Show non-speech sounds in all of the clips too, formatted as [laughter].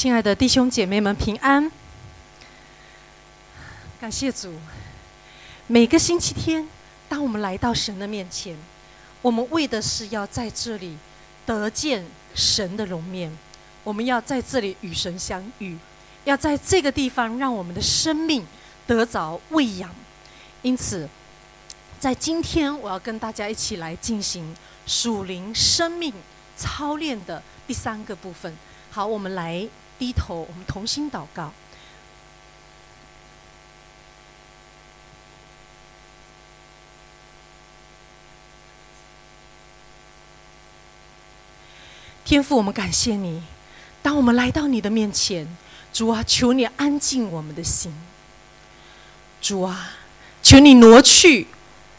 亲爱的弟兄姐妹们，平安！感谢主。每个星期天，当我们来到神的面前，我们为的是要在这里得见神的容面，我们要在这里与神相遇，要在这个地方让我们的生命得着喂养。因此，在今天，我要跟大家一起来进行属灵生命操练的第三个部分。好，我们来低头，我们同心祷告。天父，我们感谢你。当我们来到你的面前，主啊，求你安静我们的心。主啊，求你挪去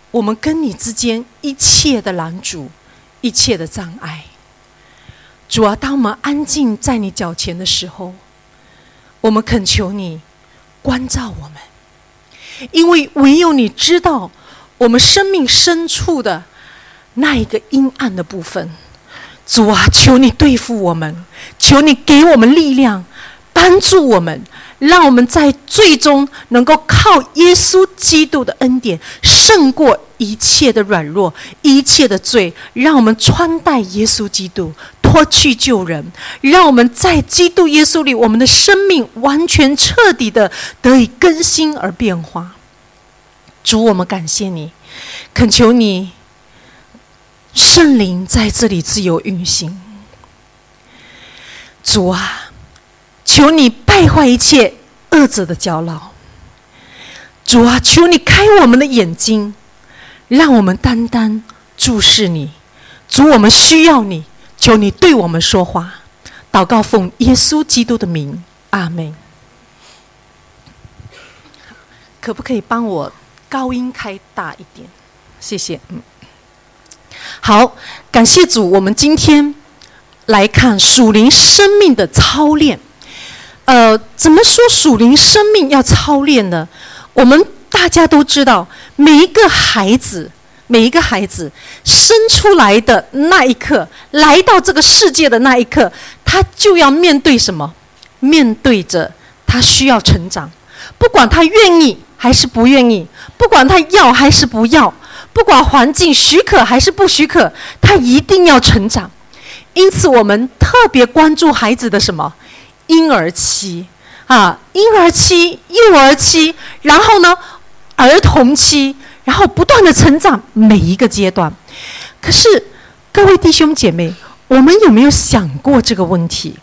我们跟你之间一切的拦阻，一切的障碍。主啊，当我们安静在你脚前的时候，我们恳求你关照我们，因为唯有你知道我们生命深处的那一个阴暗的部分。主啊，求你对付我们，求你给我们力量，帮助我们，让我们在最终能够靠耶稣基督的恩典胜过一切的软弱、一切的罪，让我们穿戴耶稣基督。脱去救人，让我们在基督耶稣里，我们的生命完全彻底的得以更新而变化。主，我们感谢你，恳求你圣灵在这里自由运行。主啊，求你败坏一切恶者的骄傲。主啊，求你开我们的眼睛，让我们单单注视你。主，我们需要你。求你对我们说话，祷告奉耶稣基督的名，阿门。可不可以帮我高音开大一点？谢谢。嗯，好，感谢主。我们今天来看属灵生命的操练。呃，怎么说属灵生命要操练呢？我们大家都知道，每一个孩子。每一个孩子生出来的那一刻，来到这个世界的那一刻，他就要面对什么？面对着他需要成长，不管他愿意还是不愿意，不管他要还是不要，不管环境许可还是不许可，他一定要成长。因此，我们特别关注孩子的什么？婴儿期啊，婴儿期、幼儿期，然后呢，儿童期。然后不断的成长，每一个阶段。可是，各位弟兄姐妹，我们有没有想过这个问题？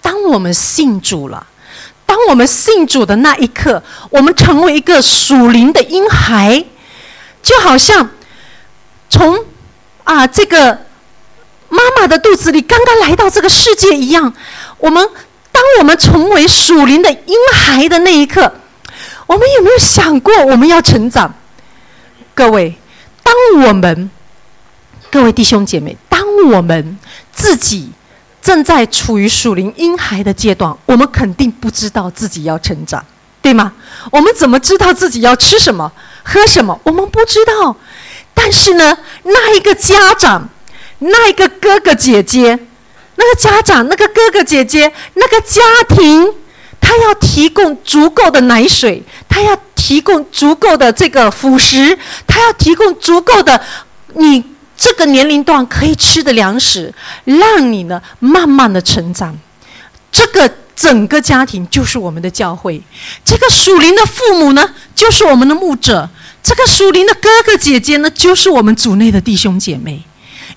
当我们信主了，当我们信主的那一刻，我们成为一个属灵的婴孩，就好像从啊这个妈妈的肚子里刚刚来到这个世界一样。我们当我们成为属灵的婴孩的那一刻，我们有没有想过我们要成长？各位，当我们各位弟兄姐妹，当我们自己正在处于属灵婴孩的阶段，我们肯定不知道自己要成长，对吗？我们怎么知道自己要吃什么、喝什么？我们不知道。但是呢，那一个家长，那一个哥哥姐姐，那个家长、那个哥哥姐姐、那个家庭。他要提供足够的奶水，他要提供足够的这个辅食，他要提供足够的你这个年龄段可以吃的粮食，让你呢慢慢的成长。这个整个家庭就是我们的教会，这个属灵的父母呢就是我们的牧者，这个属灵的哥哥姐姐呢就是我们组内的弟兄姐妹。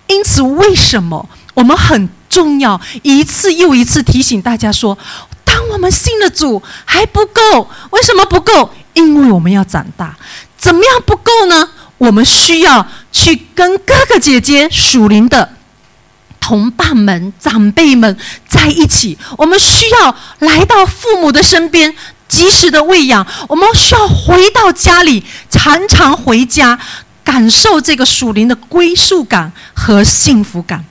因此，为什么我们很重要一次又一次提醒大家说？当我们信了主还不够，为什么不够？因为我们要长大。怎么样不够呢？我们需要去跟哥哥姐姐、属灵的同伴们、长辈们在一起。我们需要来到父母的身边，及时的喂养。我们需要回到家里，常常回家，感受这个属灵的归属感和幸福感。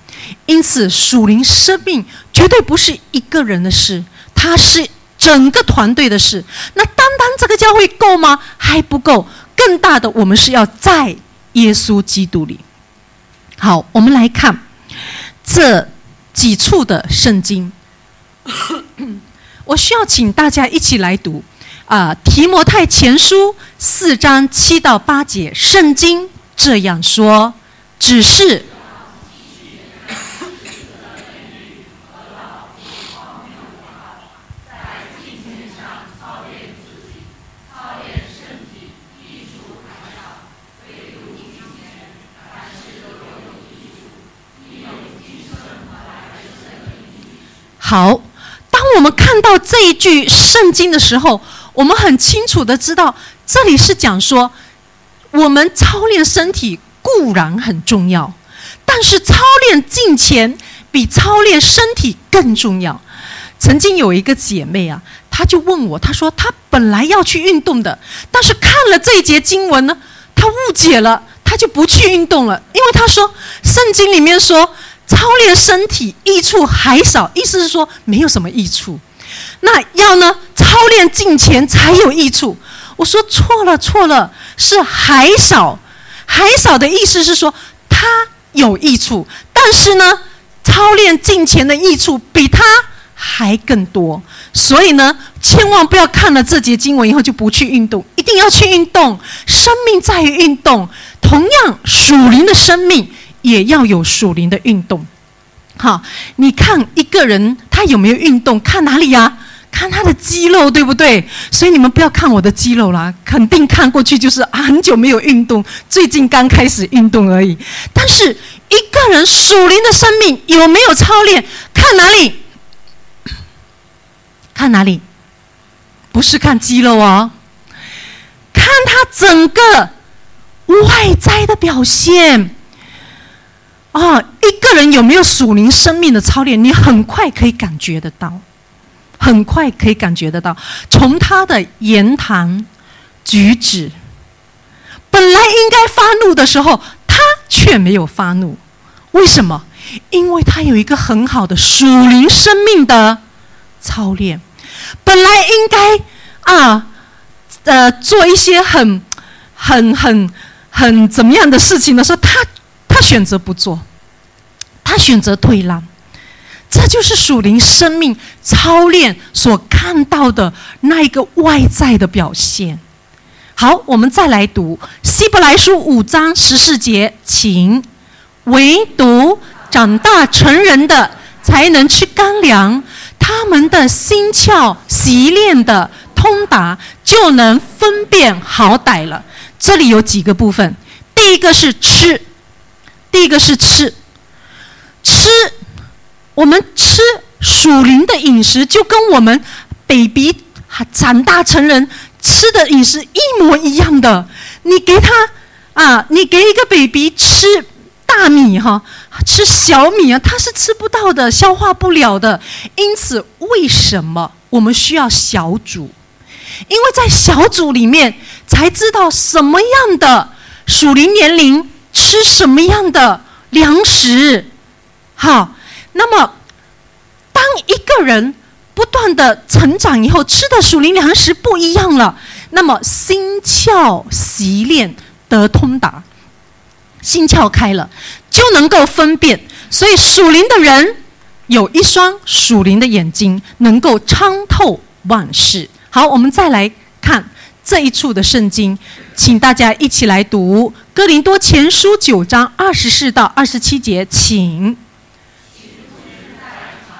因此，属灵生命绝对不是一个人的事。它是整个团队的事，那单单这个教会够吗？还不够，更大的我们是要在耶稣基督里。好，我们来看这几处的圣经。[coughs] 我需要请大家一起来读啊，《提摩太前书》四章七到八节，圣经这样说：只是。好，当我们看到这一句圣经的时候，我们很清楚的知道，这里是讲说，我们操练身体固然很重要，但是操练金钱比操练身体更重要。曾经有一个姐妹啊，她就问我，她说她本来要去运动的，但是看了这一节经文呢，她误解了，她就不去运动了，因为她说圣经里面说。操练身体益处还少，意思是说没有什么益处。那要呢？操练金钱才有益处。我说错了，错了，是还少，还少的意思是说它有益处，但是呢，操练金钱的益处比它还更多。所以呢，千万不要看了这节经文以后就不去运动，一定要去运动。生命在于运动，同样属灵的生命。也要有属灵的运动，好，你看一个人他有没有运动？看哪里呀？看他的肌肉，对不对？所以你们不要看我的肌肉啦，肯定看过去就是很久没有运动，最近刚开始运动而已。但是一个人属灵的生命有没有操练？看哪里？看哪里？不是看肌肉哦，看他整个外在的表现。啊，一个人有没有属灵生命的操练，你很快可以感觉得到，很快可以感觉得到。从他的言谈举止，本来应该发怒的时候，他却没有发怒，为什么？因为他有一个很好的属灵生命的操练。本来应该啊，呃，做一些很、很、很、很怎么样的事情的时候，他。他选择不做，选择退让，这就是属灵生命操练所看到的那一个外在的表现。好，我们再来读希伯来书五章十四节，请唯独长大成人的才能吃干粮，他们的心窍习练的通达，就能分辨好歹了。这里有几个部分，第一个是吃。第一个是吃，吃，我们吃属灵的饮食，就跟我们 baby 长大成人吃的饮食一模一样的。你给他啊，你给一个 baby 吃大米哈，吃小米啊，他是吃不到的，消化不了的。因此，为什么我们需要小组？因为在小组里面才知道什么样的属灵年龄。吃什么样的粮食？好，那么当一个人不断的成长以后，吃的属灵粮食不一样了，那么心窍习练得通达，心窍开了，就能够分辨。所以属灵的人有一双属灵的眼睛，能够参透万事。好，我们再来看。这一处的圣经，请大家一起来读《哥林多前书》九章二十四到二十七节，请。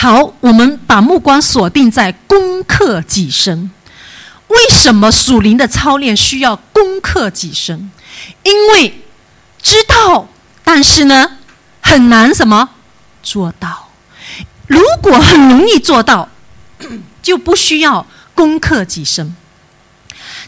好，我们把目光锁定在攻克己身。为什么属灵的操练需要攻克己身？因为知道，但是呢，很难什么做到。如果很容易做到，[coughs] 就不需要攻克己身。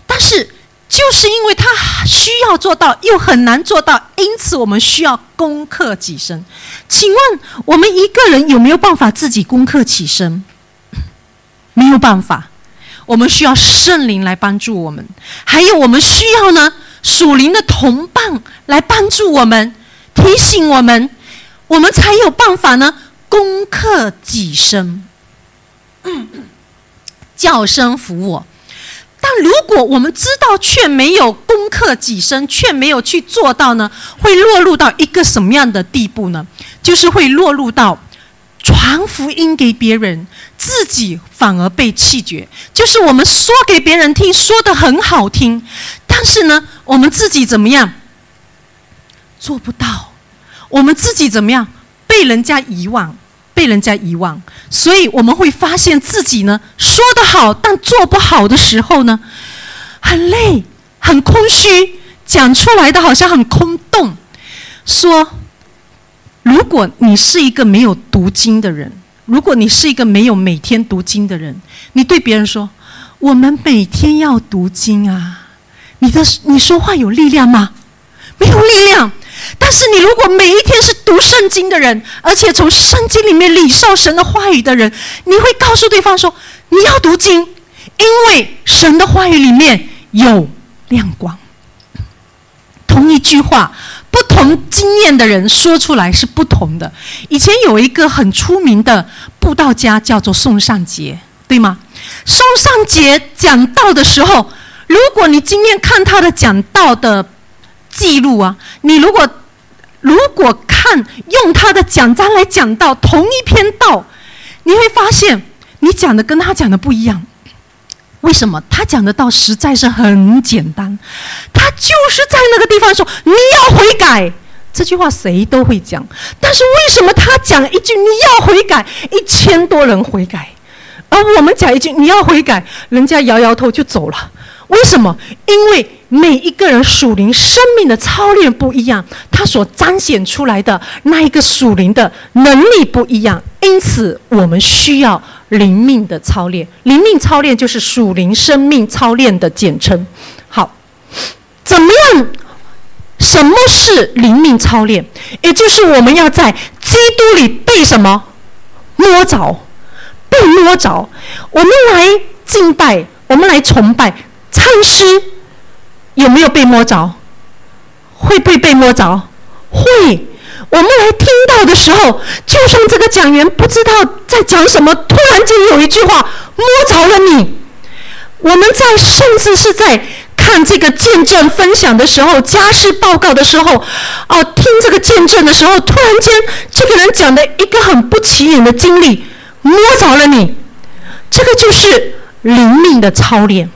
但是，就是因为他需要做到，又很难做到，因此我们需要攻克己身。请问我们一个人有没有办法自己攻克己身？[clears throat] 没有办法，我们需要圣灵来帮助我们，还有我们需要呢属灵的同伴来帮助我们，提醒我们，我们才有办法呢攻克己身。[clears throat] 叫声服我。但如果我们知道却没有攻克己身，却没有去做到呢，会落入到一个什么样的地步呢？就是会落入到传福音给别人，自己反而被弃绝。就是我们说给别人听，说的很好听，但是呢，我们自己怎么样做不到？我们自己怎么样被人家遗忘？被人家遗忘，所以我们会发现自己呢说得好，但做不好的时候呢，很累，很空虚，讲出来的好像很空洞。说，如果你是一个没有读经的人，如果你是一个没有每天读经的人，你对别人说：“我们每天要读经啊！”你的你说话有力量吗？没有力量。但是你如果每一天是读圣经的人，而且从圣经里面领受神的话语的人，你会告诉对方说：“你要读经，因为神的话语里面有亮光。”同一句话，不同经验的人说出来是不同的。以前有一个很出名的布道家叫做宋尚杰，对吗？宋尚杰讲道的时候，如果你今天看他的讲道的。记录啊！你如果如果看用他的讲章来讲到同一篇道，你会发现你讲的跟他讲的不一样。为什么？他讲的道实在是很简单，他就是在那个地方说你要悔改，这句话谁都会讲。但是为什么他讲一句你要悔改，一千多人悔改，而我们讲一句你要悔改，人家摇摇头就走了？为什么？因为。每一个人属灵生命的操练不一样，他所彰显出来的那一个属灵的能力不一样，因此我们需要灵命的操练。灵命操练就是属灵生命操练的简称。好，怎么样？什么是灵命操练？也就是我们要在基督里被什么摸着，被摸着。我们来敬拜，我们来崇拜，参师。有没有被摸着？会不会被摸着？会。我们来听到的时候，就算这个讲员不知道在讲什么，突然间有一句话摸着了你。我们在甚至是在看这个见证分享的时候，家事报告的时候，哦，听这个见证的时候，突然间这个人讲的一个很不起眼的经历，摸着了你。这个就是灵命的操练。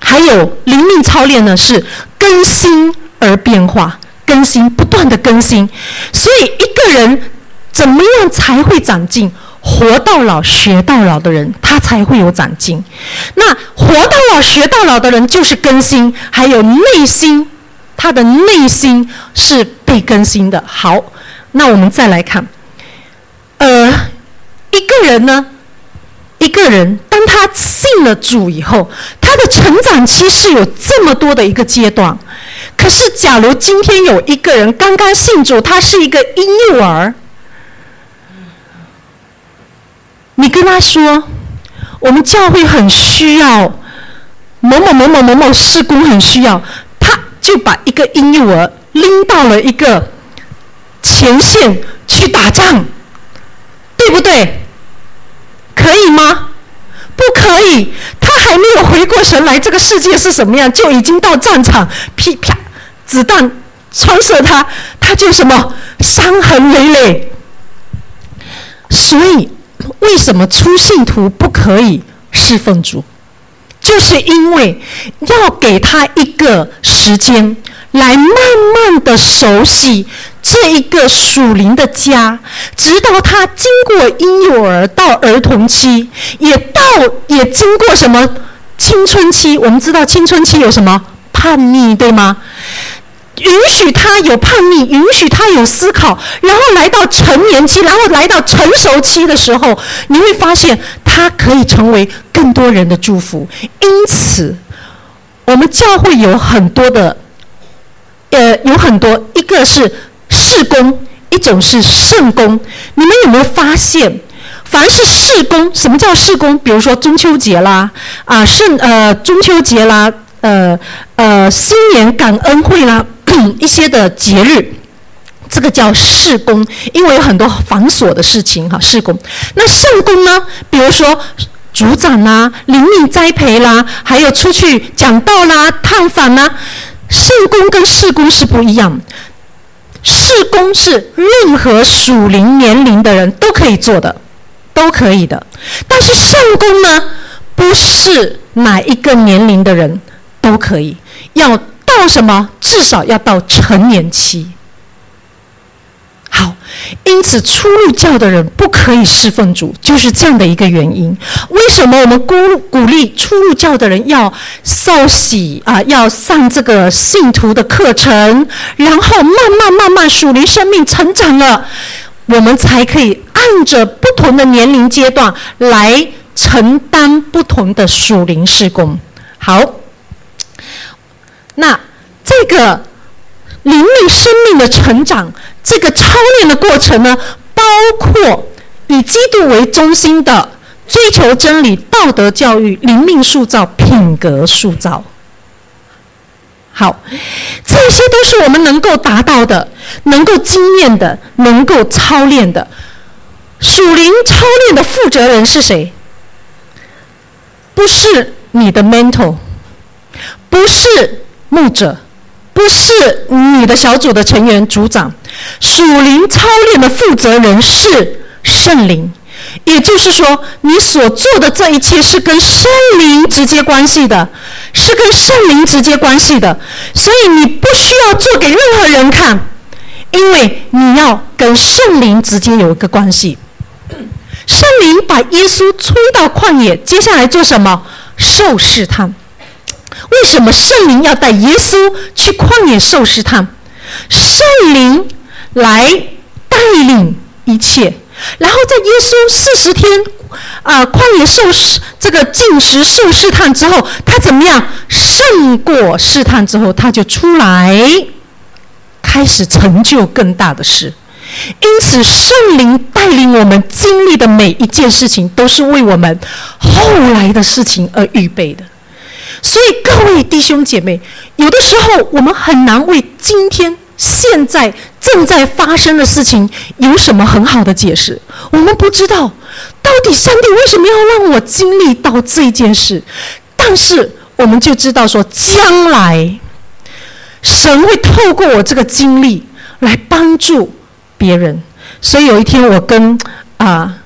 还有灵命操练呢，是更新而变化，更新不断的更新。所以一个人怎么样才会长进？活到老学到老的人，他才会有长进。那活到老学到老的人就是更新，还有内心，他的内心是被更新的。好，那我们再来看，呃，一个人呢？一个人，当他信了主以后，他的成长期是有这么多的一个阶段。可是，假如今天有一个人刚刚信主，他是一个婴幼儿，你跟他说：“我们教会很需要某某某某某某施工，很需要。”他就把一个婴幼儿拎到了一个前线去打仗，对不对？可以吗？不可以。他还没有回过神来，这个世界是什么样，就已经到战场，噼啪，子弹穿射他，他就什么伤痕累累。所以，为什么初信徒不可以侍奉主？就是因为要给他一个时间。来慢慢的熟悉这一个属灵的家，直到他经过婴幼儿到儿童期，也到也经过什么青春期。我们知道青春期有什么叛逆，对吗？允许他有叛逆，允许他有思考，然后来到成年期，然后来到成熟期的时候，你会发现他可以成为更多人的祝福。因此。我们教会有很多的，呃，有很多，一个是事工，一种是圣工。你们有没有发现，凡是事工，什么叫事工？比如说中秋节啦，啊，圣呃中秋节啦，呃呃新年感恩会啦，[coughs] 一些的节日。这个叫事工，因为有很多繁琐的事情哈。事工，那圣工呢？比如说组长啦、灵命栽培啦，还有出去讲道啦、探访啦。圣工跟视功是不一样，视功是任何属灵年龄的人都可以做的，都可以的。但是圣工呢，不是哪一个年龄的人都可以，要到什么？至少要到成年期。好，因此初入教的人不可以侍奉主，就是这样的一个原因。为什么我们鼓鼓励初入教的人要受洗啊，要上这个信徒的课程，然后慢慢慢慢属灵生命成长了，我们才可以按着不同的年龄阶段来承担不同的属灵施工。好，那这个灵命生命的成长。这个操练的过程呢，包括以基督为中心的追求真理、道德教育、灵命塑造、品格塑造。好，这些都是我们能够达到的、能够经验的、能够操练的。属灵操练的负责人是谁？不是你的 mentor，不是牧者。不是你的小组的成员、组长，属灵操练的负责人是圣灵，也就是说，你所做的这一切是跟圣灵直接关系的，是跟圣灵直接关系的，所以你不需要做给任何人看，因为你要跟圣灵直接有一个关系。圣灵把耶稣吹到旷野，接下来做什么？受试探。为什么圣灵要带耶稣去旷野受试探？圣灵来带领一切，然后在耶稣四十天啊旷野受这个进食受试探之后，他怎么样胜过试探之后，他就出来开始成就更大的事。因此，圣灵带领我们经历的每一件事情，都是为我们后来的事情而预备的。所以，各位弟兄姐妹，有的时候我们很难为今天现在正在发生的事情有什么很好的解释。我们不知道到底上帝为什么要让我经历到这件事，但是我们就知道说，将来神会透过我这个经历来帮助别人。所以有一天，我跟啊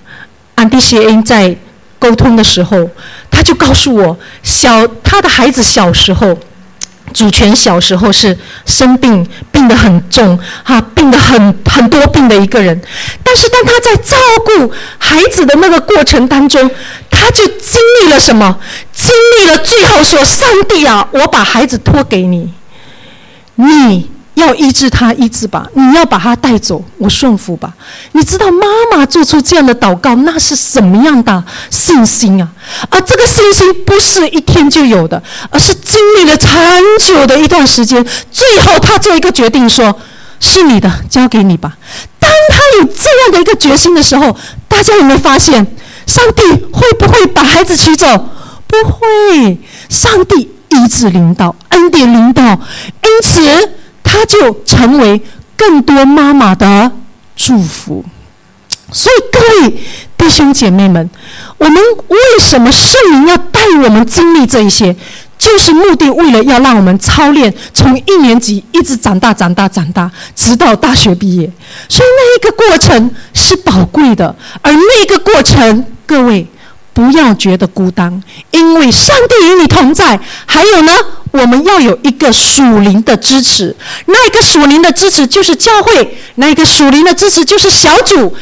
安迪谢恩在沟通的时候。就告诉我，小他的孩子小时候，主权小时候是生病，病得很重，哈，病得很很多病的一个人。但是当他在照顾孩子的那个过程当中，他就经历了什么？经历了最后说：“上帝啊，我把孩子托给你，你。”要医治他，医治吧！你要把他带走，我顺服吧。你知道妈妈做出这样的祷告，那是什么样的信心啊？而这个信心不是一天就有的，而是经历了长久的一段时间。最后，他做一个决定，说：“是你的，交给你吧。”当他有这样的一个决心的时候，大家有没有发现，上帝会不会把孩子取走？不会，上帝医治领导，恩典领导，因此。他就成为更多妈妈的祝福，所以各位弟兄姐妹们，我们为什么圣灵要带我们经历这一些？就是目的，为了要让我们操练，从一年级一直长大、长大、长大，直到大学毕业。所以那一个过程是宝贵的，而那个过程，各位。不要觉得孤单，因为上帝与你同在。还有呢，我们要有一个属灵的支持。那一个属灵的支持就是教会，那一个属灵的支持就是小组。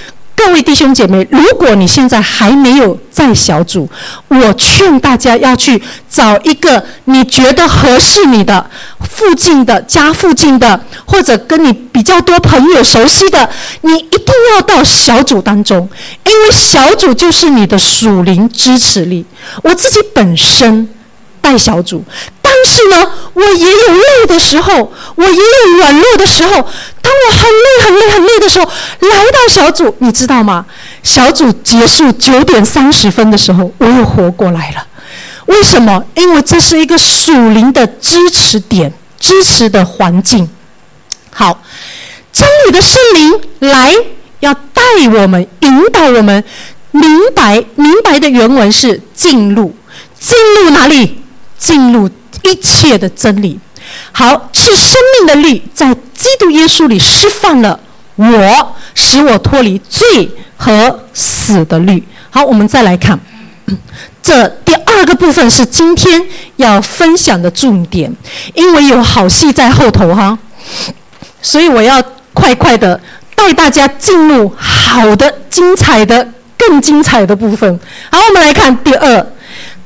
各位弟兄姐妹，如果你现在还没有在小组，我劝大家要去找一个你觉得合适你的附近的家附近的，或者跟你比较多朋友熟悉的，你一定要到小组当中，因为小组就是你的属灵支持力。我自己本身带小组，但是呢，我也有累的时候，我也有软弱的时候。当我很累、很累、很累的时候，来到小组，你知道吗？小组结束九点三十分的时候，我又活过来了。为什么？因为这是一个属灵的支持点、支持的环境。好，真理的圣灵来，要带我们、引导我们明白。明白的原文是进入，进入哪里？进入一切的真理。好，是生命的律，在基督耶稣里释放了我，使我脱离罪和死的律。好，我们再来看，[clears throat] 这第二个部分是今天要分享的重点，因为有好戏在后头哈，所以我要快快的带大家进入好的、精彩的、更精彩的部分。好，我们来看第二，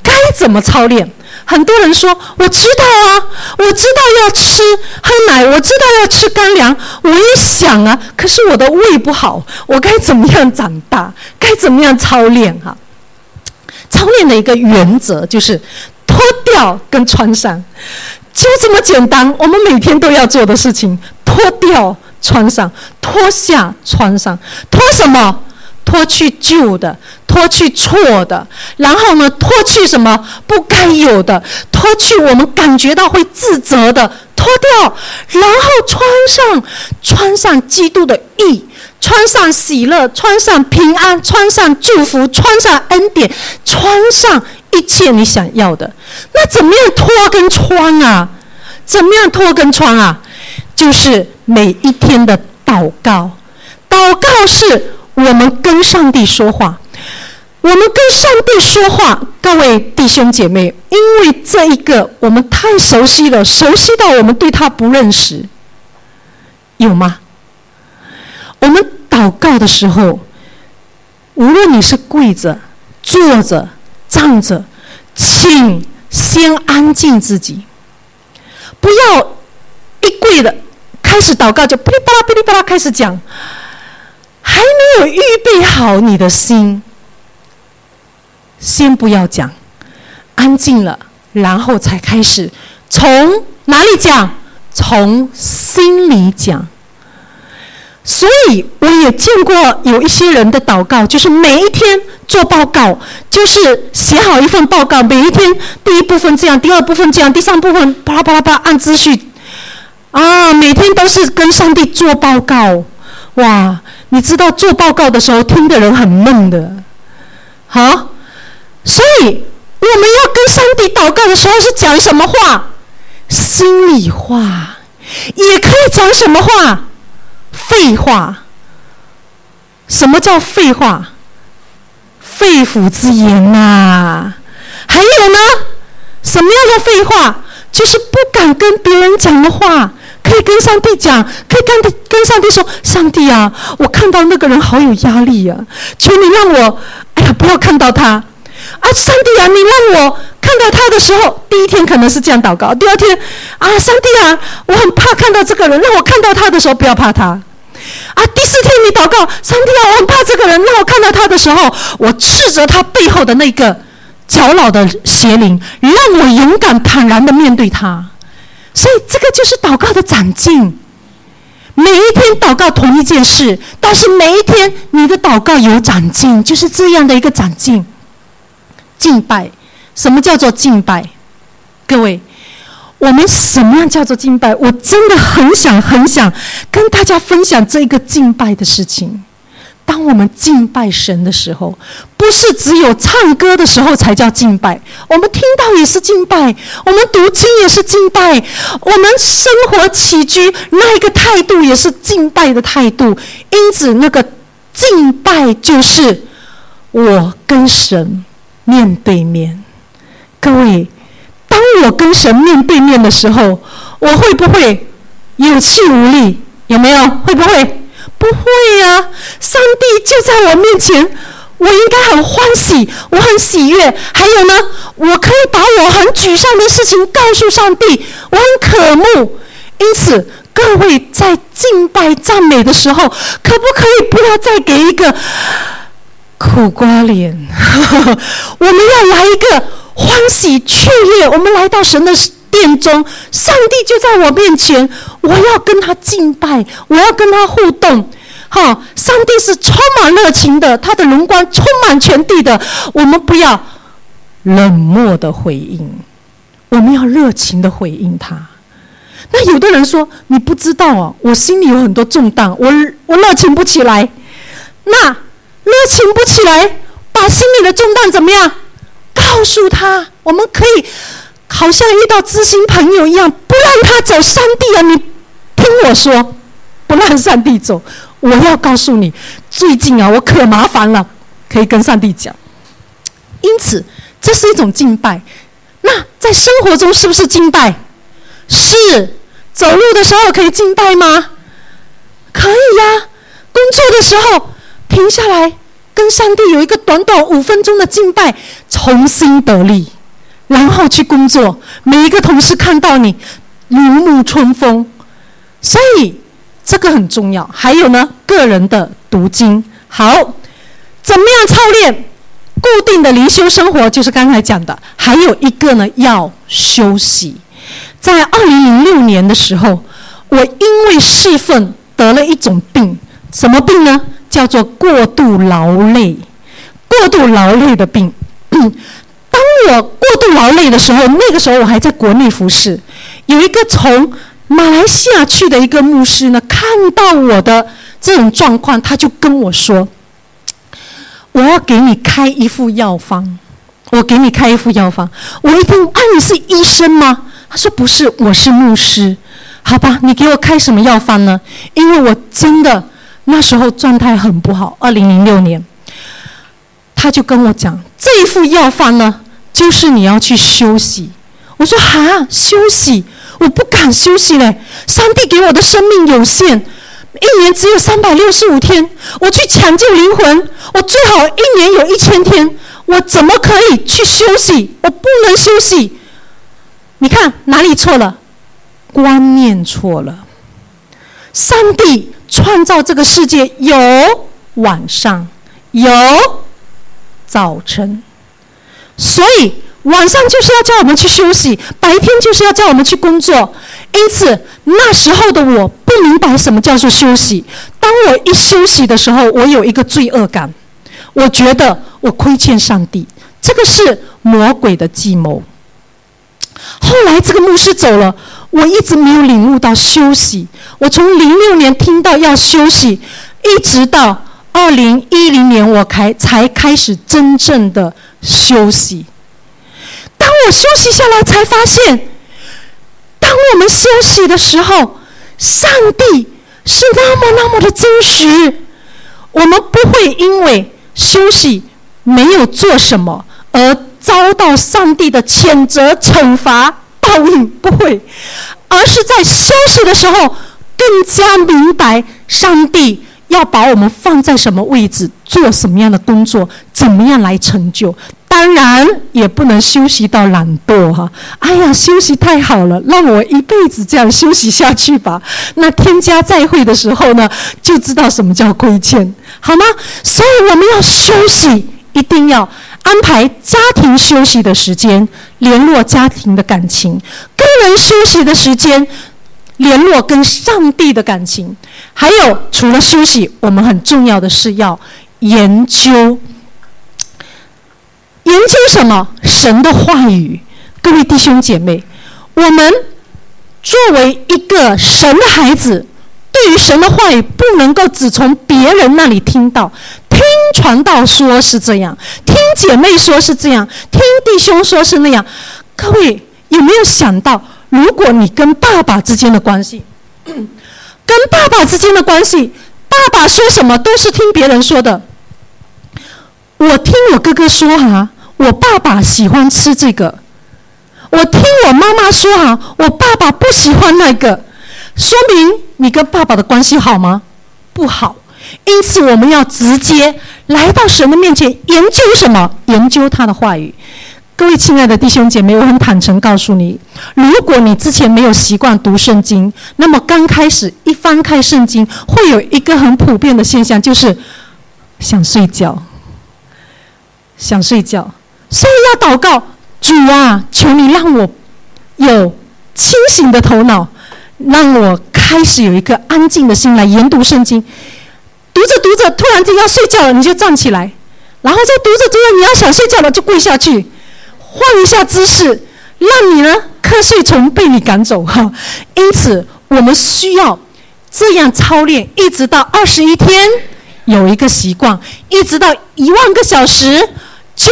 该怎么操练？很多人说：“我知道啊，我知道要吃喝奶，我知道要吃干粮，我也想啊，可是我的胃不好，我该怎么样长大？该怎么样操练？哈，操练的一个原则就是脱掉跟穿上，就这么简单。我们每天都要做的事情：脱掉、穿上，脱下、穿上，脱什么？”脱去旧的，脱去错的，然后呢，脱去什么不该有的，脱去我们感觉到会自责的，脱掉，然后穿上，穿上基督的义，穿上喜乐，穿上平安，穿上祝福，穿上恩典，穿上一切你想要的。那怎么样脱跟穿啊？怎么样脱跟穿啊？就是每一天的祷告，祷告是。我们跟上帝说话，我们跟上帝说话，各位弟兄姐妹，因为这一个我们太熟悉了，熟悉到我们对他不认识，有吗？我们祷告的时候，无论你是跪着、坐着、站着，请先安静自己，不要一跪的开始祷告就噼里啪啦、噼里啪啦开始讲。还没有预备好你的心，先不要讲，安静了，然后才开始从哪里讲？从心里讲。所以我也见过有一些人的祷告，就是每一天做报告，就是写好一份报告，每一天第一部分这样，第二部分这样，第三部分啪啦啪啦啪按秩序，啊，每天都是跟上帝做报告，哇！你知道做报告的时候听的人很闷的，好，所以我们要跟上帝祷告的时候是讲什么话？心里话，也可以讲什么话？废话。什么叫废话？肺腑之言呐。还有呢？什么样的废话？就是不敢跟别人讲的话。可以跟上帝讲，可以跟跟上帝说：“上帝啊，我看到那个人好有压力呀，求你让我，哎呀，不要看到他。啊，上帝啊，你让我看到他的时候，第一天可能是这样祷告，第二天，啊，上帝啊，我很怕看到这个人，让我看到他的时候不要怕他。啊，第四天你祷告，上帝啊，我很怕这个人，让我看到他的时候，我斥责他背后的那个搅扰的邪灵，让我勇敢坦然的面对他。”所以，这个就是祷告的长进。每一天祷告同一件事，但是每一天你的祷告有长进，就是这样的一个长进。敬拜，什么叫做敬拜？各位，我们什么样叫做敬拜？我真的很想很想跟大家分享这个敬拜的事情。当我们敬拜神的时候，不是只有唱歌的时候才叫敬拜，我们听到也是敬拜，我们读经也是敬拜，我们生活起居那一个态度也是敬拜的态度。因此，那个敬拜就是我跟神面对面。各位，当我跟神面对面的时候，我会不会有气无力？有没有？会不会？不会呀，上帝就在我面前，我应该很欢喜，我很喜悦。还有呢，我可以把我很沮丧的事情告诉上帝，我很渴慕。因此，各位在敬拜赞美的时候，可不可以不要再给一个苦瓜脸？[laughs] 我们要来一个欢喜雀跃。我们来到神的。殿中，上帝就在我面前，我要跟他敬拜，我要跟他互动。哈，上帝是充满热情的，他的荣光充满全地的。我们不要冷漠的回应，我们要热情的回应他。那有的人说，你不知道啊，我心里有很多重担，我我热情不起来。那热情不起来，把心里的重担怎么样？告诉他，我们可以好像遇到知心朋友一样，不让他走上帝啊！你听我说，不让上帝走。我要告诉你，最近啊，我可麻烦了，可以跟上帝讲。因此，这是一种敬拜。那在生活中是不是敬拜？是。走路的时候可以敬拜吗？可以呀。工作的时候停下来，跟上帝有一个短短五分钟的敬拜，重新得力，然后去工作。每一个同事看到你如沐春风，所以。这个很重要。还有呢，个人的读经好，怎么样操练固定的灵修生活？就是刚才讲的。还有一个呢，要休息。在二零零六年的时候，我因为侍奉得了一种病，什么病呢？叫做过度劳累。过度劳累的病。我过度劳累的时候，那个时候我还在国内服侍，有一个从。马来西亚去的一个牧师呢，看到我的这种状况，他就跟我说：“我要给你开一副药方，我给你开一副药方。”我一听，啊，你是医生吗？他说：“不是，我是牧师。”好吧，你给我开什么药方呢？因为我真的那时候状态很不好。二零零六年，他就跟我讲，这一副药方呢，就是你要去休息。我说：“哈，休息。”我不敢休息嘞！上帝给我的生命有限，一年只有三百六十五天。我去抢救灵魂，我最好一年有一千天。我怎么可以去休息？我不能休息。你看哪里错了？观念错了。上帝创造这个世界有晚上，有早晨，所以。晚上就是要叫我们去休息，白天就是要叫我们去工作。因此，那时候的我不明白什么叫做休息。当我一休息的时候，我有一个罪恶感，我觉得我亏欠上帝。这个是魔鬼的计谋。后来这个牧师走了，我一直没有领悟到休息。我从零六年听到要休息，一直到二零一零年，我开才开始真正的休息。当我休息下来，才发现，当我们休息的时候，上帝是那么那么的真实。我们不会因为休息没有做什么而遭到上帝的谴责、惩罚、报应，不会，而是在休息的时候更加明白上帝要把我们放在什么位置，做什么样的工作，怎么样来成就。当然也不能休息到懒惰哈！哎呀，休息太好了，让我一辈子这样休息下去吧。那天家再会的时候呢，就知道什么叫亏欠，好吗？所以我们要休息，一定要安排家庭休息的时间，联络家庭的感情；个人休息的时间，联络跟上帝的感情。还有，除了休息，我们很重要的是要研究。研究什么？神的话语，各位弟兄姐妹，我们作为一个神的孩子，对于神的话语不能够只从别人那里听到，听传道说是这样，听姐妹说是这样，听弟兄说是那样。各位有没有想到，如果你跟爸爸之间的关系，跟爸爸之间的关系，爸爸说什么都是听别人说的。我听我哥哥说哈。我爸爸喜欢吃这个，我听我妈妈说啊，我爸爸不喜欢那个，说明你跟爸爸的关系好吗？不好。因此，我们要直接来到神的面前，研究什么？研究他的话语。各位亲爱的弟兄姐妹，我很坦诚告诉你，如果你之前没有习惯读圣经，那么刚开始一翻开圣经，会有一个很普遍的现象，就是想睡觉，想睡觉。所以要祷告，主啊，求你让我有清醒的头脑，让我开始有一个安静的心来研读圣经。读着读着，突然间要睡觉了，你就站起来，然后再读着读着，你要想睡觉了，就跪下去，换一下姿势，让你呢瞌睡虫被你赶走哈。因此，我们需要这样操练，一直到二十一天。有一个习惯，一直到一万个小时，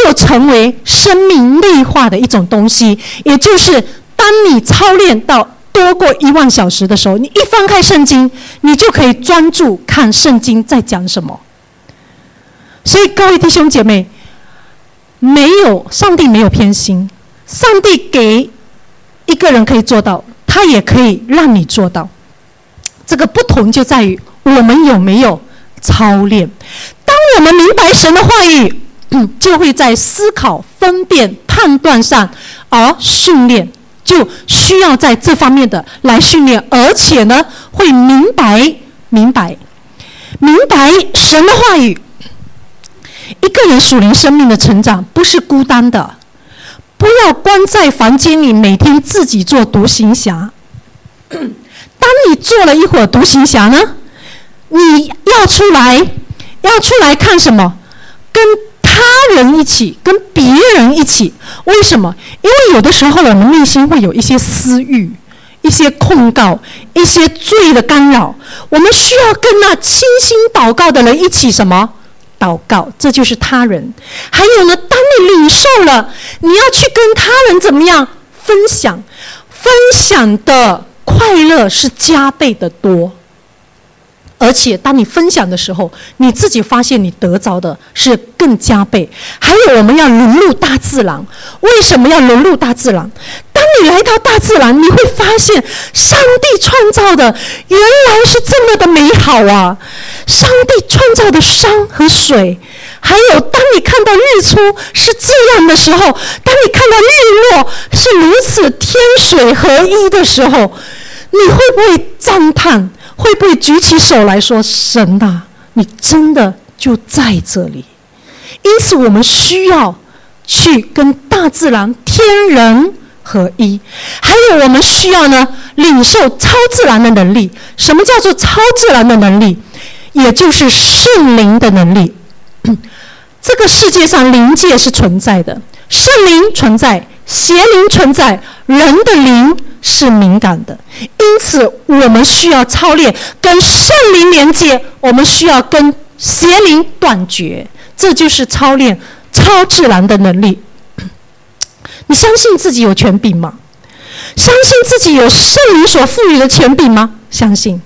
就成为生命内化的一种东西。也就是，当你操练到多过一万小时的时候，你一翻开圣经，你就可以专注看圣经在讲什么。所以，各位弟兄姐妹，没有上帝没有偏心，上帝给一个人可以做到，他也可以让你做到。这个不同就在于我们有没有。操练，当我们明白神的话语，[clears throat] 就会在思考、分辨、判断上而训练，就需要在这方面的来训练，而且呢，会明白、明白、明白神的话语。一个人属灵生命的成长不是孤单的，不要关在房间里，每天自己做独行侠。[clears throat] 当你做了一会儿独行侠呢？你要出来，要出来看什么？跟他人一起，跟别人一起。为什么？因为有的时候我们内心会有一些私欲、一些控告、一些罪的干扰。我们需要跟那清心祷告的人一起什么？祷告，这就是他人。还有呢，当你领受了，你要去跟他人怎么样分享？分享的快乐是加倍的多。而且，当你分享的时候，你自己发现你得着的是更加倍。还有，我们要融入大自然。为什么要融入大自然？当你来到大自然，你会发现上帝创造的原来是这么的美好啊！上帝创造的山和水，还有当你看到日出是这样的时候，当你看到日落是如此天水合一的时候，你会不会赞叹？会不会举起手来说：“神呐，你真的就在这里？”因此，我们需要去跟大自然、天人合一。还有，我们需要呢，领受超自然的能力。什么叫做超自然的能力？也就是圣灵的能力。[clears throat] 这个世界上灵界是存在的，圣灵存在，邪灵存在，人的灵。是敏感的，因此我们需要操练跟圣灵连接，我们需要跟邪灵断绝，这就是操练超自然的能力。[coughs] 你相信自己有权柄吗？相信自己有圣灵所赋予的权柄吗？相信。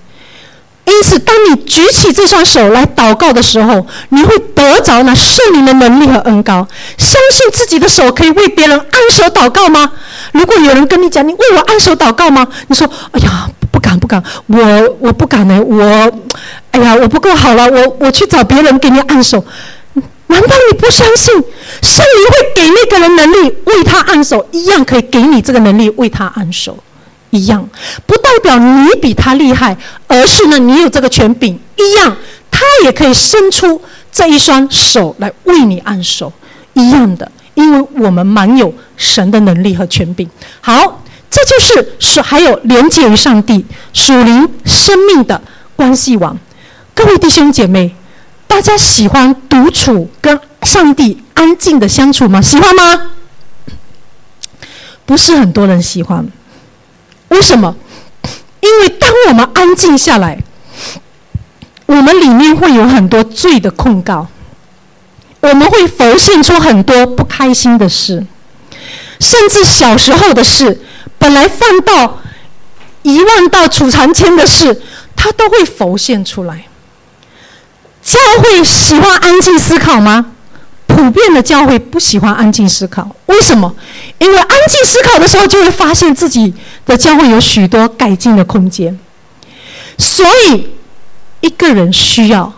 因此，当你举起这双手来祷告的时候，你会得着那圣灵的能力和恩高。相信自己的手可以为别人按手祷告吗？如果有人跟你讲，你为我按手祷告吗？你说：“哎呀，不敢，不敢，我我不敢呢，我，哎呀，我不够好了，我我去找别人给你按手。”难道你不相信圣灵会给那个人能力为他按手，一样可以给你这个能力为他按手？一样，不代表你比他厉害，而是呢，你有这个权柄。一样，他也可以伸出这一双手来为你按手。一样的，因为我们蛮有神的能力和权柄。好，这就是属还有连接于上帝属灵生命的关系网。各位弟兄姐妹，大家喜欢独处跟上帝安静的相处吗？喜欢吗？不是很多人喜欢。为什么？因为当我们安静下来，我们里面会有很多罪的控告，我们会浮现出很多不开心的事，甚至小时候的事，本来放到遗忘到储藏间的事，它都会浮现出来。教会喜欢安静思考吗？普遍的教会不喜欢安静思考，为什么？因为安静思考的时候，就会发现自己的教会有许多改进的空间。所以，一个人需要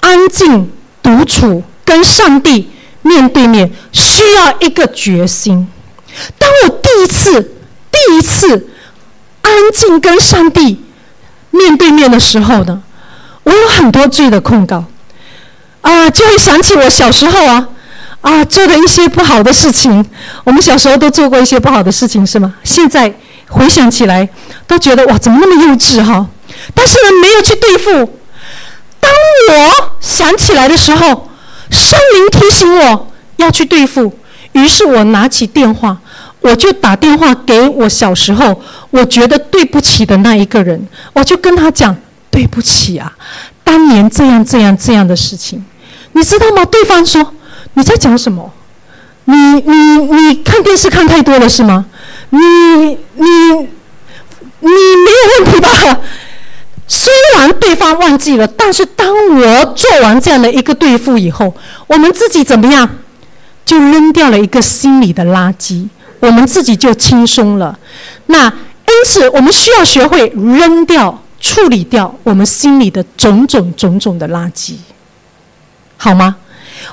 安静独处，跟上帝面对面，需要一个决心。当我第一次、第一次安静跟上帝面对面的时候呢，我有很多罪的控告。啊，就会想起我小时候啊，啊做的一些不好的事情。我们小时候都做过一些不好的事情，是吗？现在回想起来都觉得哇，怎么那么幼稚哈？但是呢，没有去对付。当我想起来的时候，圣灵提醒我要去对付，于是我拿起电话，我就打电话给我小时候我觉得对不起的那一个人，我就跟他讲对不起啊，当年这样这样这样的事情，你知道吗？对方说你在讲什么？你你你看电视看太多了是吗？你你你没有问题吧？虽然对方忘记了，但是当我做完这样的一个对付以后，我们自己怎么样？就扔掉了一个心理的垃圾，我们自己就轻松了。那因此，我们需要学会扔掉、处理掉我们心里的种种种种的垃圾，好吗？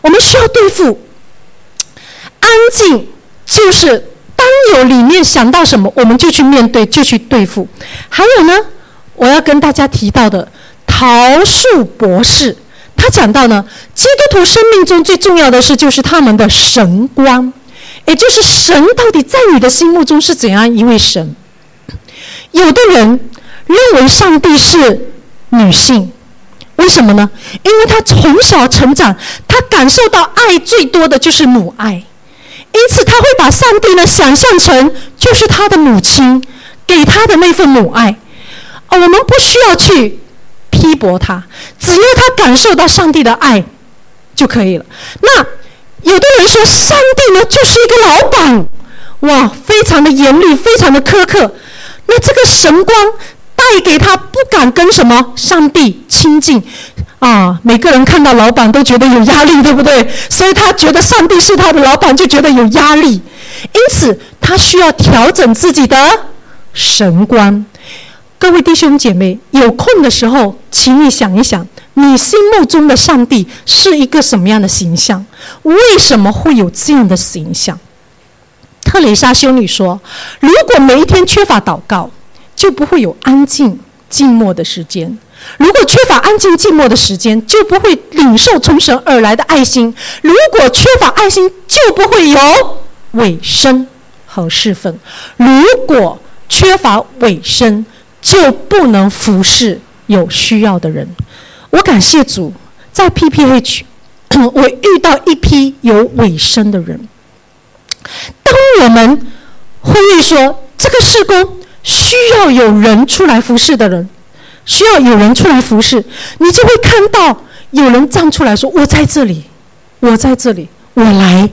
我们需要对付。安静就是，当有里面想到什么，我们就去面对，就去对付。还有呢，我要跟大家提到的，桃树博士，他讲到呢，基督徒生命中最重要的事就是他们的神观，也就是神到底在你的心目中是怎样一位神。有的人认为上帝是女性，为什么呢？因为他从小成长，他感受到爱最多的就是母爱。因此，他会把上帝呢想象成就是他的母亲给他的那份母爱。啊，我们不需要去批驳他，只要他感受到上帝的爱就可以了。那有的人说，上帝呢就是一个老板，哇，非常的严厉，非常的苛刻。那这个神光带给他不敢跟什么上帝亲近。啊，每个人看到老板都觉得有压力，对不对？所以他觉得上帝是他的老板，就觉得有压力。因此，他需要调整自己的神观。各位弟兄姐妹，有空的时候，请你想一想，你心目中的上帝是一个什么样的形象？为什么会有这样的形象？特蕾莎修女说：“如果每一天缺乏祷告，就不会有安静静默的时间。”如果缺乏安静静默的时间，就不会领受从神而来的爱心；如果缺乏爱心，就不会有尾声和侍奉；如果缺乏尾声，就不能服侍有需要的人。我感谢主，在 PPH，[clears throat] 我遇到一批有尾声的人。当我们呼吁说这个事工需要有人出来服侍的人。需要有人出来服侍，你就会看到有人站出来说：“我在这里，我在这里，我来，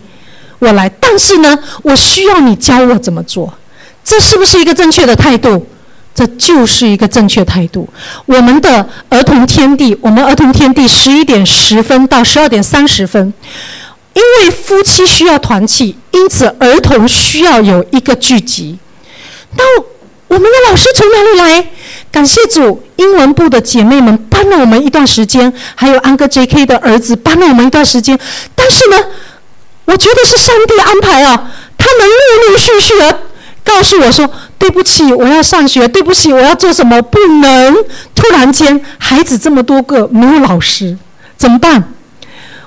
我来。”但是呢，我需要你教我怎么做。这是不是一个正确的态度？这就是一个正确态度。我们的儿童天地，我们儿童天地十一点十分到十二点三十分，因为夫妻需要团契，因此儿童需要有一个聚集。那我们的老师从哪里来？感谢主，英文部的姐妹们帮了我们一段时间，还有安哥 J.K. 的儿子帮了我们一段时间。但是呢，我觉得是上帝安排啊，他们陆陆续续的告诉我说：“对不起，我要上学；对不起，我要做什么，不能。”突然间，孩子这么多个没有老师，怎么办？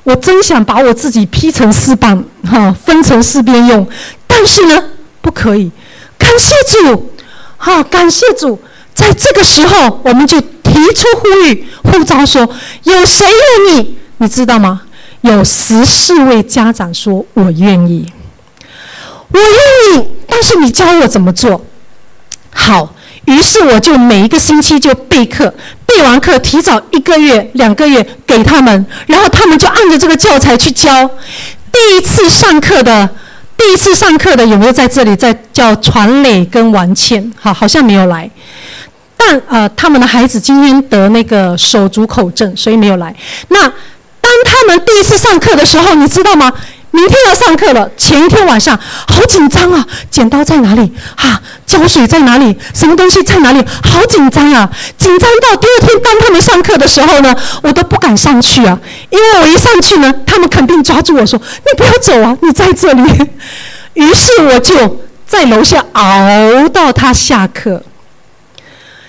我真想把我自己劈成四半，哈，分成四边用，但是呢，不可以。感谢主，好，感谢主。在这个时候，我们就提出呼吁、呼召说：“有谁愿意？你知道吗？有十四位家长说：‘我愿意，我愿意。’但是你教我怎么做？好，于是我就每一个星期就备课，备完课提早一个月、两个月给他们，然后他们就按着这个教材去教。第一次上课的，第一次上课的有没有在这里？在叫传磊跟王倩，好，好像没有来。”但呃，他们的孩子今天得那个手足口症，所以没有来。那当他们第一次上课的时候，你知道吗？明天要上课了，前一天晚上好紧张啊！剪刀在哪里？哈，胶水在哪里？什么东西在哪里？好紧张啊！紧张到第二天当他们上课的时候呢，我都不敢上去啊，因为我一上去呢，他们肯定抓住我说：“你不要走啊，你在这里。[laughs] ”于是我就在楼下熬到他下课。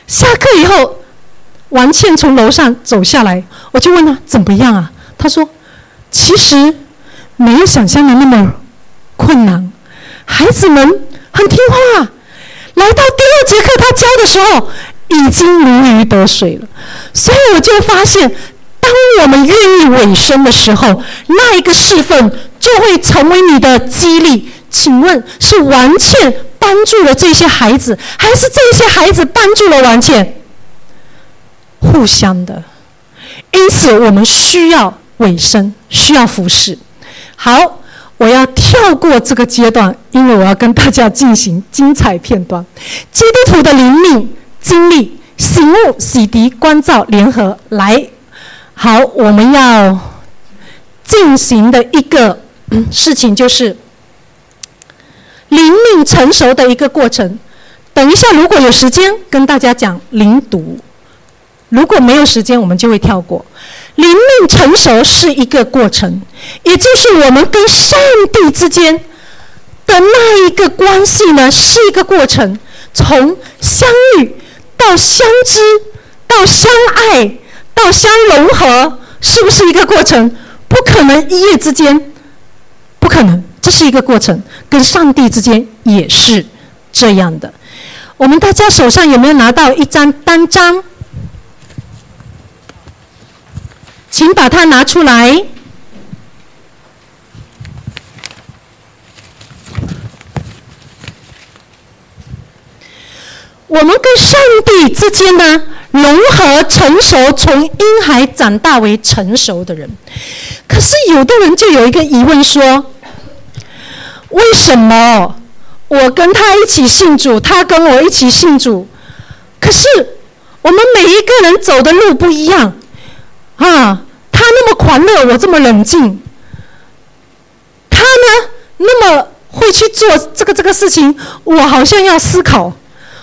下课以后，王倩从楼上走下来，我就问他怎么样啊？他说：“其实没有想象的那么困难，孩子们很听话，来到第二节课他教的时候，已经如鱼得水了。所以我就发现，当我们愿意委身的时候，那一个侍奉就会成为你的激励。请问是王倩帮助了这些孩子，还是这些孩子帮助了王倩？互相的。因此，我们需要委身，需要服侍。好，我要跳过这个阶段，因为我要跟大家进行精彩片段。基督徒的灵命经历、醒悟、洗涤、关照、联合，来。好，我们要进行的一个事情就是。灵命成熟的一个过程。等一下，如果有时间跟大家讲灵读；如果没有时间，我们就会跳过。灵命成熟是一个过程，也就是我们跟上帝之间的那一个关系呢，是一个过程。从相遇到相知，到相爱，到相融合，是不是一个过程？不可能一夜之间，不可能。这是一个过程，跟上帝之间也是这样的。我们大家手上有没有拿到一张单张？请把它拿出来。我们跟上帝之间呢，融合成熟，从婴孩长大为成熟的人。可是有的人就有一个疑问说。为什么我跟他一起信主，他跟我一起信主，可是我们每一个人走的路不一样啊？他那么狂热，我这么冷静。他呢，那么会去做这个这个事情，我好像要思考，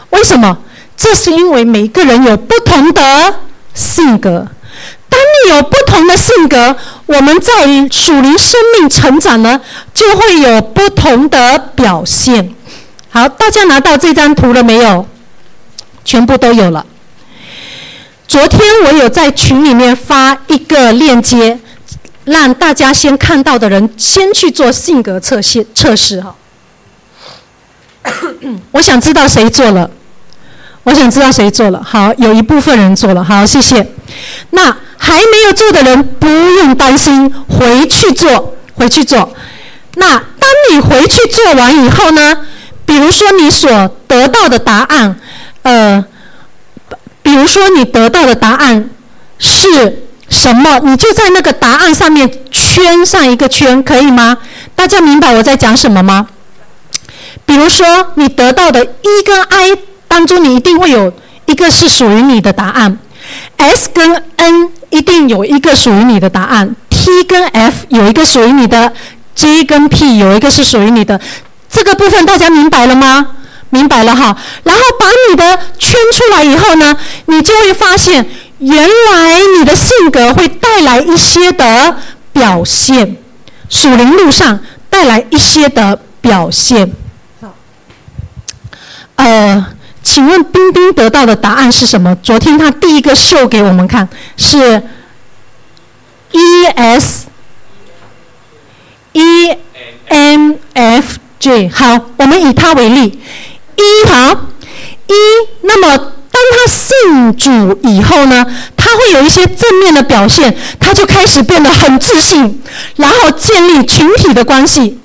为什么？这是因为每个人有不同的性格。当你有不同的性格，我们在属灵生命成长呢，就会有不同的表现。好，大家拿到这张图了没有？全部都有了。昨天我有在群里面发一个链接，让大家先看到的人先去做性格测试测试哈。[coughs] 我想知道谁做了。我想知道谁做了。好，有一部分人做了。好，谢谢。那还没有做的人不用担心，回去做，回去做。那当你回去做完以后呢？比如说你所得到的答案，呃，比如说你得到的答案是什么？你就在那个答案上面圈上一个圈，可以吗？大家明白我在讲什么吗？比如说你得到的 E 跟 I。当中你一定会有一个是属于你的答案，S 跟 N 一定有一个属于你的答案，T 跟 F 有一个属于你的，J 跟 P 有一个是属于你的。这个部分大家明白了吗？明白了哈。然后把你的圈出来以后呢，你就会发现，原来你的性格会带来一些的表现，属灵路上带来一些的表现。好，呃。请问冰冰得到的答案是什么？昨天他第一个秀给我们看是 E S E M F J。好，我们以他为例，一好一。那么当他信主以后呢，他会有一些正面的表现，他就开始变得很自信，然后建立群体的关系。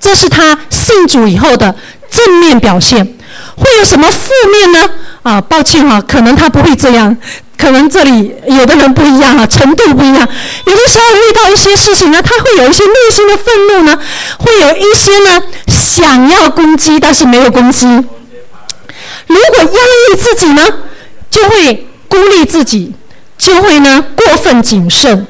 这是他信主以后的正面表现。会有什么负面呢？啊，抱歉哈，可能他不会这样，可能这里有的人不一样啊，程度不一样。有的时候遇到一些事情呢，他会有一些内心的愤怒呢，会有一些呢想要攻击，但是没有攻击。如果压抑自己呢，就会孤立自己，就会呢过分谨慎。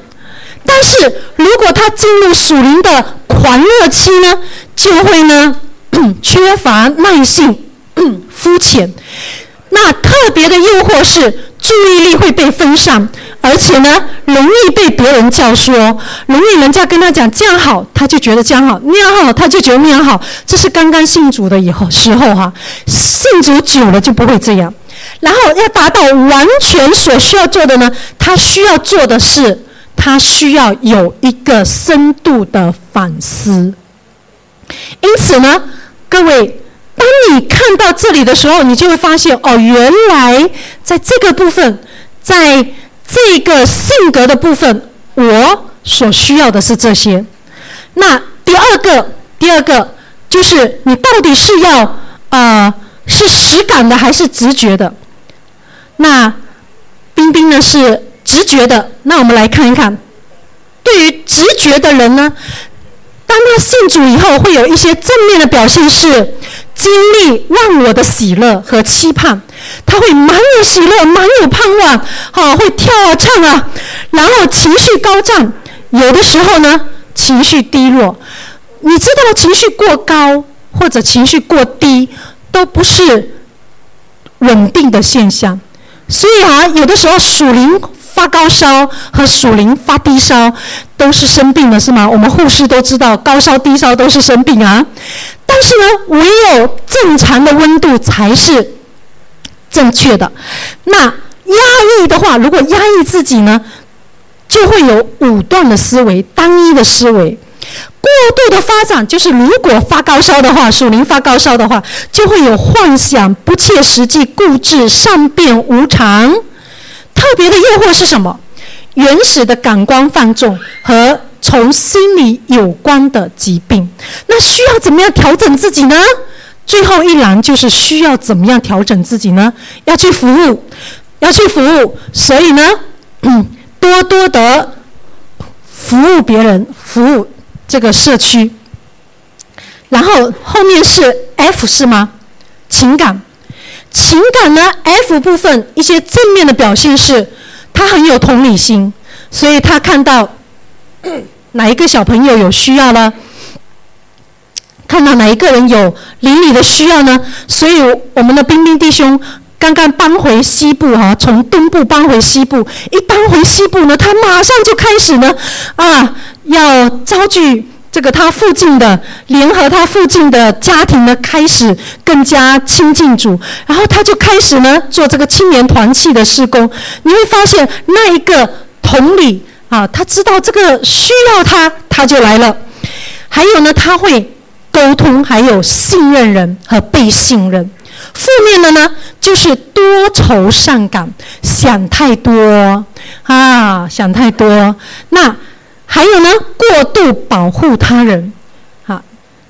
但是如果他进入属灵的狂热期呢，就会呢 [coughs] 缺乏耐性。[coughs] 肤浅，那特别的诱惑是注意力会被分散，而且呢，容易被别人教唆，容易人家跟他讲这样好，他就觉得这样好，那样好，他就觉得那样好。这是刚刚信主的以后时候哈，信主久了就不会这样。然后要达到完全所需要做的呢，他需要做的是，他需要有一个深度的反思。因此呢，各位。当你看到这里的时候，你就会发现，哦，原来在这个部分，在这个性格的部分，我所需要的是这些。那第二个，第二个就是你到底是要呃是实感的还是直觉的？那冰冰呢是直觉的。那我们来看一看，对于直觉的人呢，当他信主以后，会有一些正面的表现是。经历忘我的喜乐和期盼，他会满有喜乐，满有盼望，好会跳啊唱啊，然后情绪高涨，有的时候呢情绪低落。你知道情绪过高或者情绪过低都不是稳定的现象，所以啊，有的时候属灵发高烧和属灵发低烧都是生病了，是吗？我们护士都知道，高烧低烧都是生病啊。但是呢，唯有正常的温度才是正确的。那压抑的话，如果压抑自己呢，就会有武断的思维、单一的思维。过度的发展就是，如果发高烧的话，属灵发高烧的话，就会有幻想、不切实际、固执、善变、无常。特别的诱惑是什么？原始的感官放纵和。从心理有关的疾病，那需要怎么样调整自己呢？最后一栏就是需要怎么样调整自己呢？要去服务，要去服务，所以呢，[clears throat] 多多的服务别人，服务这个社区。然后后面是 F 是吗？情感，情感呢？F 部分一些正面的表现是，他很有同理心，所以他看到。哪一个小朋友有需要呢？看到哪一个人有邻里的需要呢？所以我们的冰冰弟兄刚刚搬回西部哈，从东部搬回西部，一搬回西部呢，他马上就开始呢，啊，要招聚这个他附近的，联合他附近的家庭呢，开始更加亲近主，然后他就开始呢做这个青年团契的施工。你会发现那一个同理。啊，他知道这个需要他，他就来了。还有呢，他会沟通，还有信任人和被信任。负面的呢，就是多愁善感，想太多啊，想太多。那还有呢，过度保护他人。好，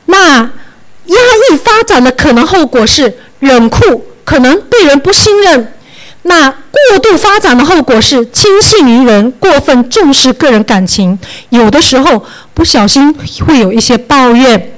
那压抑发展的可能后果是冷酷，可能对人不信任。那过度发展的后果是轻信于人，过分重视个人感情，有的时候不小心会有一些抱怨。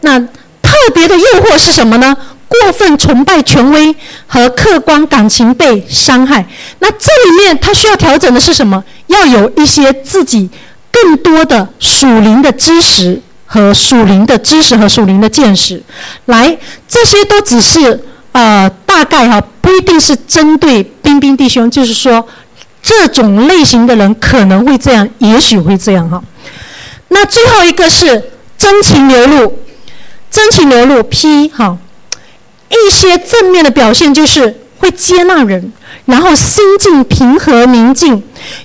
那特别的诱惑是什么呢？过分崇拜权威和客观感情被伤害。那这里面他需要调整的是什么？要有一些自己更多的属灵的知识和属灵的知识和属灵的见识。来，这些都只是。呃，大概哈不一定是针对冰冰弟兄，就是说这种类型的人可能会这样，也许会这样哈。那最后一个是真情流露，真情流露 P 哈，一些正面的表现就是会接纳人。然后心境平和宁静，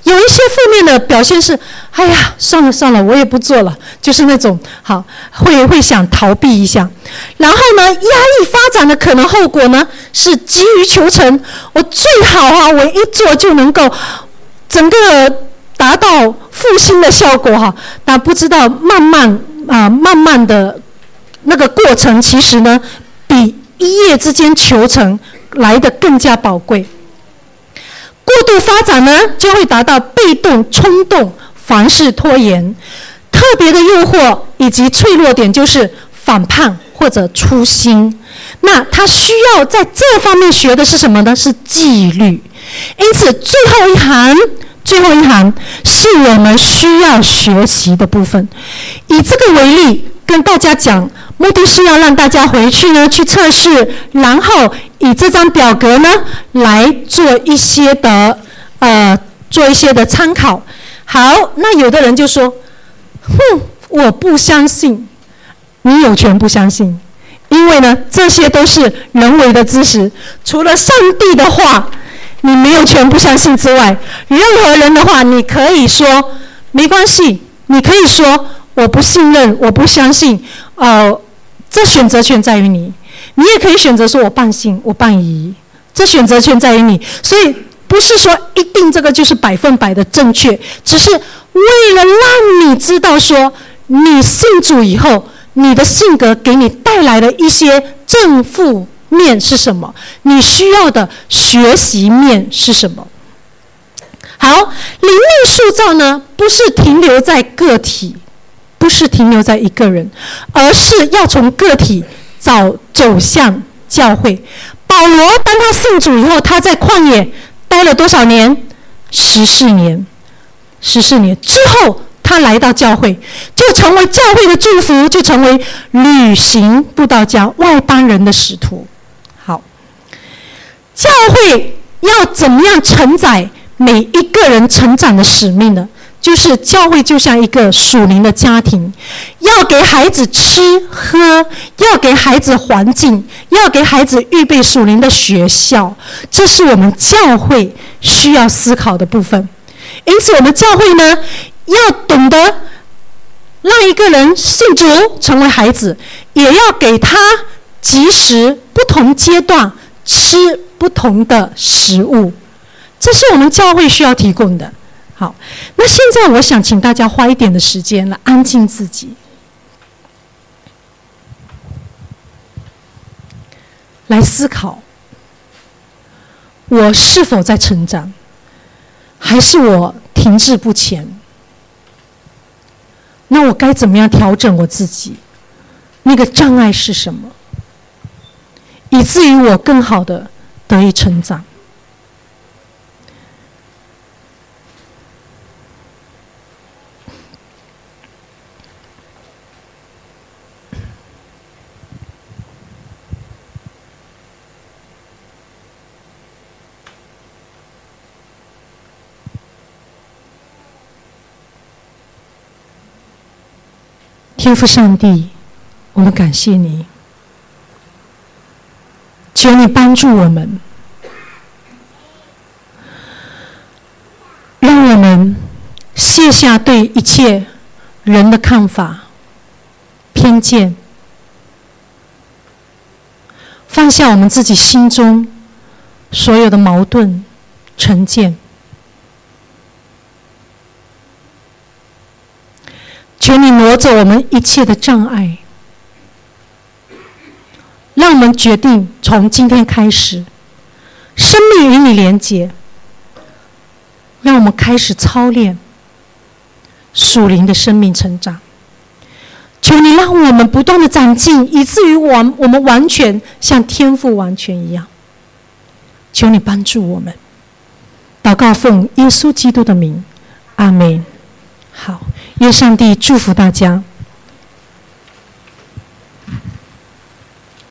有一些负面的表现是，哎呀，算了算了，我也不做了，就是那种好会会想逃避一下。然后呢，压抑发展的可能后果呢是急于求成，我最好啊，我一做就能够整个达到复兴的效果哈。但不知道慢慢啊慢慢的那个过程，其实呢比一夜之间求成来的更加宝贵。过度发展呢，就会达到被动、冲动、凡事拖延。特别的诱惑以及脆弱点就是反叛或者粗心。那他需要在这方面学的是什么呢？是纪律。因此，最后一行，最后一行是我们需要学习的部分。以这个为例，跟大家讲。目的是要让大家回去呢去测试，然后以这张表格呢来做一些的呃做一些的参考。好，那有的人就说：“哼，我不相信。”你有权不相信，因为呢这些都是人为的知识，除了上帝的话，你没有权不相信之外，任何人的话你可以说没关系，你可以说我不信任，我不相信，呃。这选择权在于你。你也可以选择说我半信，我半疑。这选择权在于你。所以不是说一定这个就是百分百的正确，只是为了让你知道说你信主以后，你的性格给你带来的一些正负面是什么，你需要的学习面是什么。好，灵命塑造呢，不是停留在个体，不是停留在一个人，而是要从个体走走向教会。保罗当他信主以后，他在旷野待了多少年？十四年，十四年之后，他来到教会，就成为教会的祝福，就成为旅行布道家外邦人的使徒。好，教会要怎么样承载？每一个人成长的使命呢，就是教会就像一个属灵的家庭，要给孩子吃喝，要给孩子环境，要给孩子预备属灵的学校，这是我们教会需要思考的部分。因此，我们教会呢，要懂得让一个人信主成为孩子，也要给他及时不同阶段吃不同的食物。这是我们教会需要提供的。好，那现在我想请大家花一点的时间来安静自己，来思考：我是否在成长，还是我停滞不前？那我该怎么样调整我自己？那个障碍是什么？以至于我更好的得以成长？天父上帝，我们感谢你，求你帮助我们，让我们卸下对一切人的看法、偏见，放下我们自己心中所有的矛盾、成见。求你挪走我们一切的障碍，让我们决定从今天开始，生命与你连结，让我们开始操练属灵的生命成长。求你让我们不断的长进，以至于完我们完全像天赋完全一样。求你帮助我们，祷告奉耶稣基督的名，阿门。好。愿上帝祝福大家。